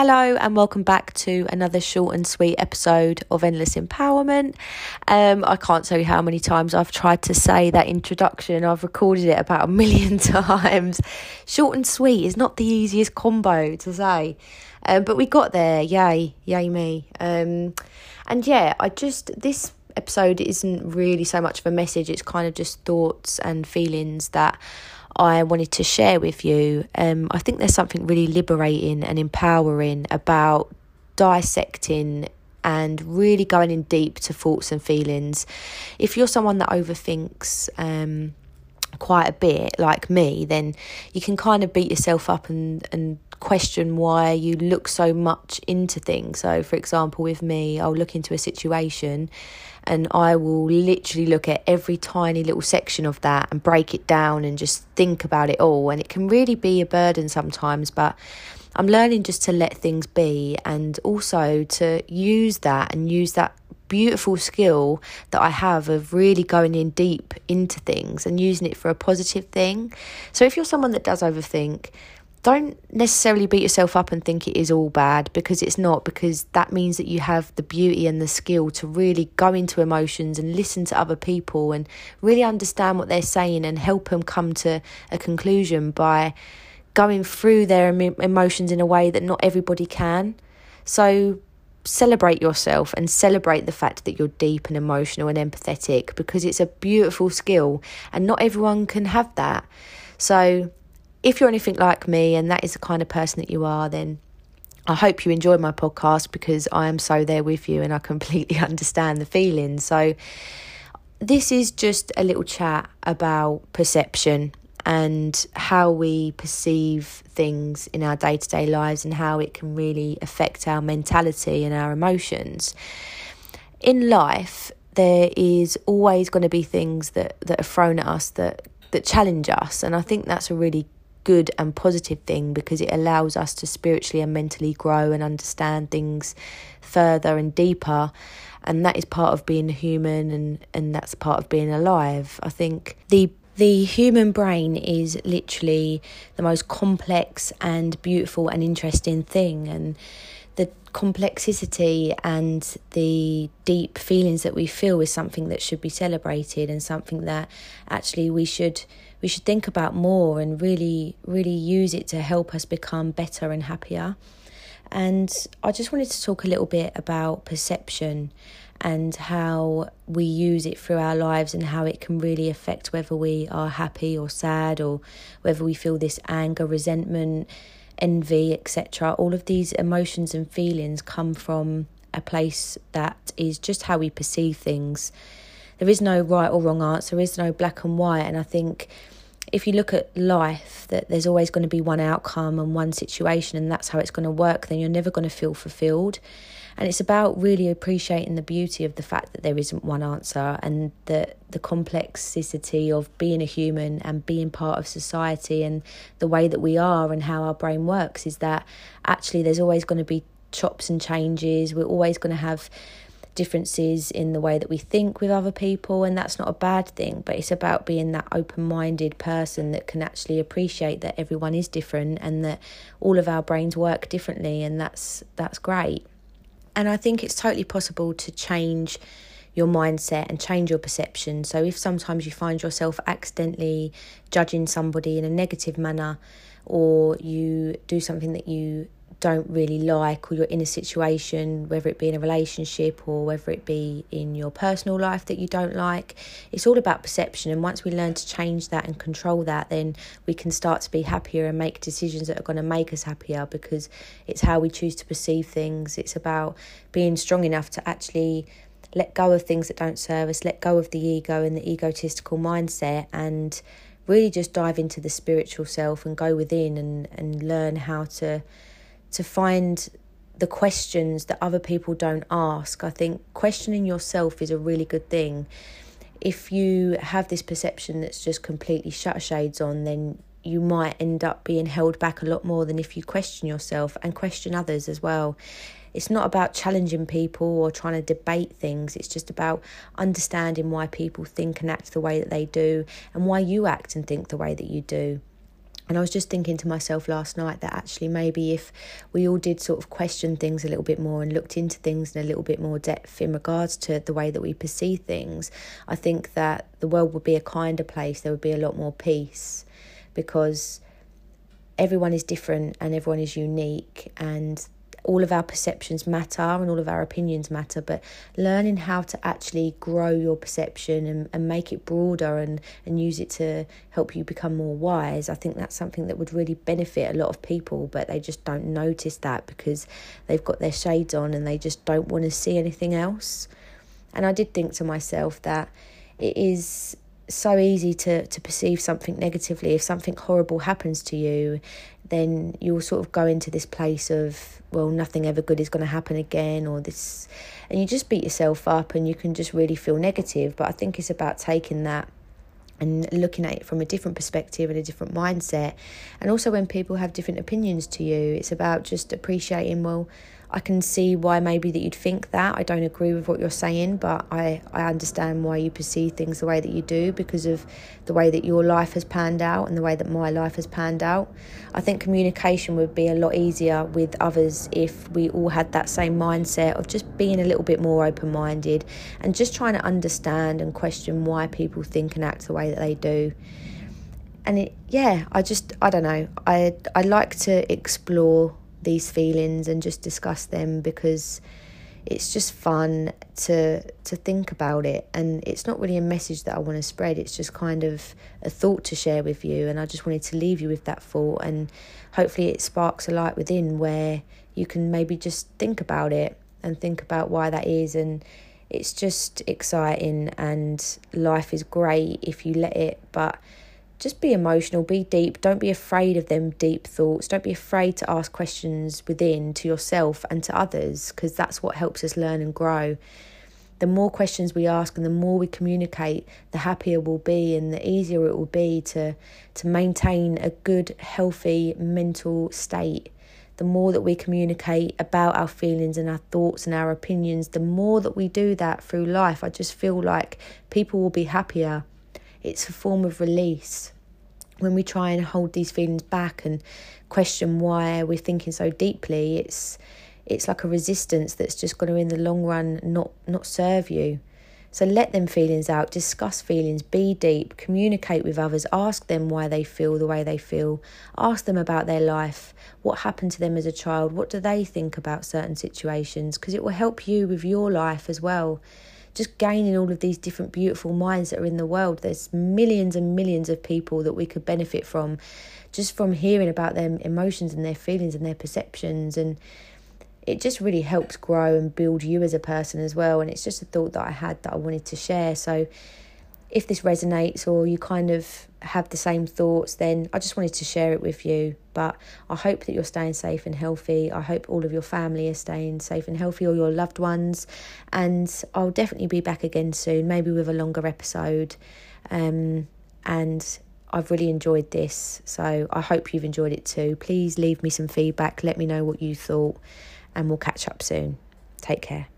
Hello, and welcome back to another short and sweet episode of Endless Empowerment. Um, I can't tell you how many times I've tried to say that introduction. I've recorded it about a million times. Short and sweet is not the easiest combo to say, um, but we got there. Yay, yay me. Um, and yeah, I just this episode isn't really so much of a message. It's kind of just thoughts and feelings that I wanted to share with you. Um, I think there's something really liberating and empowering about dissecting and really going in deep to thoughts and feelings. If you're someone that overthinks, um, quite a bit like me then you can kind of beat yourself up and and question why you look so much into things so for example with me I'll look into a situation and I will literally look at every tiny little section of that and break it down and just think about it all. And it can really be a burden sometimes, but I'm learning just to let things be and also to use that and use that beautiful skill that I have of really going in deep into things and using it for a positive thing. So if you're someone that does overthink, don't necessarily beat yourself up and think it is all bad because it's not, because that means that you have the beauty and the skill to really go into emotions and listen to other people and really understand what they're saying and help them come to a conclusion by going through their emotions in a way that not everybody can. So celebrate yourself and celebrate the fact that you're deep and emotional and empathetic because it's a beautiful skill and not everyone can have that. So if you're anything like me and that is the kind of person that you are, then I hope you enjoy my podcast because I am so there with you and I completely understand the feelings. So, this is just a little chat about perception and how we perceive things in our day to day lives and how it can really affect our mentality and our emotions. In life, there is always going to be things that, that are thrown at us that, that challenge us, and I think that's a really good and positive thing because it allows us to spiritually and mentally grow and understand things further and deeper. And that is part of being human and and that's part of being alive. I think the the human brain is literally the most complex and beautiful and interesting thing. And complexity and the deep feelings that we feel is something that should be celebrated and something that actually we should we should think about more and really really use it to help us become better and happier. And I just wanted to talk a little bit about perception and how we use it through our lives and how it can really affect whether we are happy or sad or whether we feel this anger, resentment, envy, etc. All of these emotions and feelings come from a place that is just how we perceive things. There is no right or wrong answer, there is no black and white. And I think if you look at life, that there's always going to be one outcome and one situation, and that's how it's going to work, then you're never going to feel fulfilled. And it's about really appreciating the beauty of the fact that there isn't one answer and the, the complexity of being a human and being part of society and the way that we are and how our brain works is that actually there's always going to be chops and changes. We're always going to have differences in the way that we think with other people, and that's not a bad thing, but it's about being that open minded person that can actually appreciate that everyone is different and that all of our brains work differently, and that's that's great. And I think it's totally possible to change your mindset and change your perception. So if sometimes you find yourself accidentally judging somebody in a negative manner, or you do something that you don't really like or you're in a situation whether it be in a relationship or whether it be in your personal life that you don't like it's all about perception. And once we learn to change that and control that then we can start to be happier and make decisions that are going to make us happier because it's how we choose to perceive things. It's about being strong enough to actually let go of things that don't serve us let go of the ego and the egotistical mindset and really just dive into the spiritual self and go within and, and learn how to to find the questions that other people don't ask. I think questioning yourself is a really good thing. If you have this perception that's just completely shut shades on, then you might end up being held back a lot more than if you question yourself and question others as well. It's not about challenging people or trying to debate things, it's just about understanding why people think and act the way that they do and why you act and think the way that you do And I was just thinking to myself last night that actually maybe if we all did sort of question things a little bit more and looked into things in a little bit more depth in regards to the way that we perceive things, I think that the world would be a kinder place. There would be a lot more peace because everyone is different and everyone is unique and all of our perceptions matter and all of our opinions matter, but learning how to actually grow your perception and, and make it broader and, and use it to help you become more wise, I think that's something that would really benefit a lot of people, but they just don't notice that because they've got their shades on and they just don't want to see anything else. And I did think to myself that it is so easy to, to perceive something negatively. If something horrible happens to you, then you'll sort of go into this place of, well, nothing ever good is going to happen again, or this, and you just beat yourself up and you can just really feel negative. But I think it's about taking that and looking at it from a different perspective and a different mindset. And also, when people have different opinions to you, it's about just appreciating, well, I can see why maybe that you'd think that. I don't agree with what you're saying, but I, I understand why you perceive things the way that you do because of the way that your life has panned out and the way that my life has panned out. I think communication would be a lot easier with others if we all had that same mindset of just being a little bit more open minded and just trying to understand and question why people think and act the way that they do and it yeah i just i don't know i i like to explore these feelings and just discuss them because it's just fun to to think about it. And it's not really a message that I want to spread. It's just kind of a thought to share with you. And I just wanted to leave you with that thought. And hopefully it sparks a light within where you can maybe just think about it and think about why that is. And it's just exciting and life is great if you let it. But just be emotional, be deep. Don't be afraid of them deep thoughts. Don't be afraid to ask questions within to yourself and to others because that's what helps us learn and grow. The more questions we ask and the more we communicate, the happier we'll be and the easier it will be to to maintain a good, healthy mental state. The more that we communicate about our feelings and our thoughts and our opinions, the more that we do that through life, I just feel like people will be happier it's a form of release. When we try and hold these feelings back and question why we're thinking so deeply, it's it's like a resistance that's just going to in the long run not not serve you. So let them feelings out, discuss feelings, be deep, communicate with others, ask them why they feel the way they feel, ask them about their life, what happened to them as a child, what do they think about certain situations, because it will help you with your life as well just gaining all of these different beautiful minds that are in the world. There's millions and millions of people that we could benefit from just from hearing about their emotions and their feelings and their perceptions. And it just really helps grow and build you as a person as well. And it's just a thought that I had that I wanted to share. So if this resonates or you kind of have the same thoughts, then I just wanted to share it with you. But I hope that you're staying safe and healthy. I hope all of your family are staying safe and healthy, or your loved ones. And I'll definitely be back again soon, maybe with a longer episode. Um, and I've really enjoyed this, so I hope you've enjoyed it too. Please leave me some feedback, let me know what you thought, and we'll catch up soon. Take care.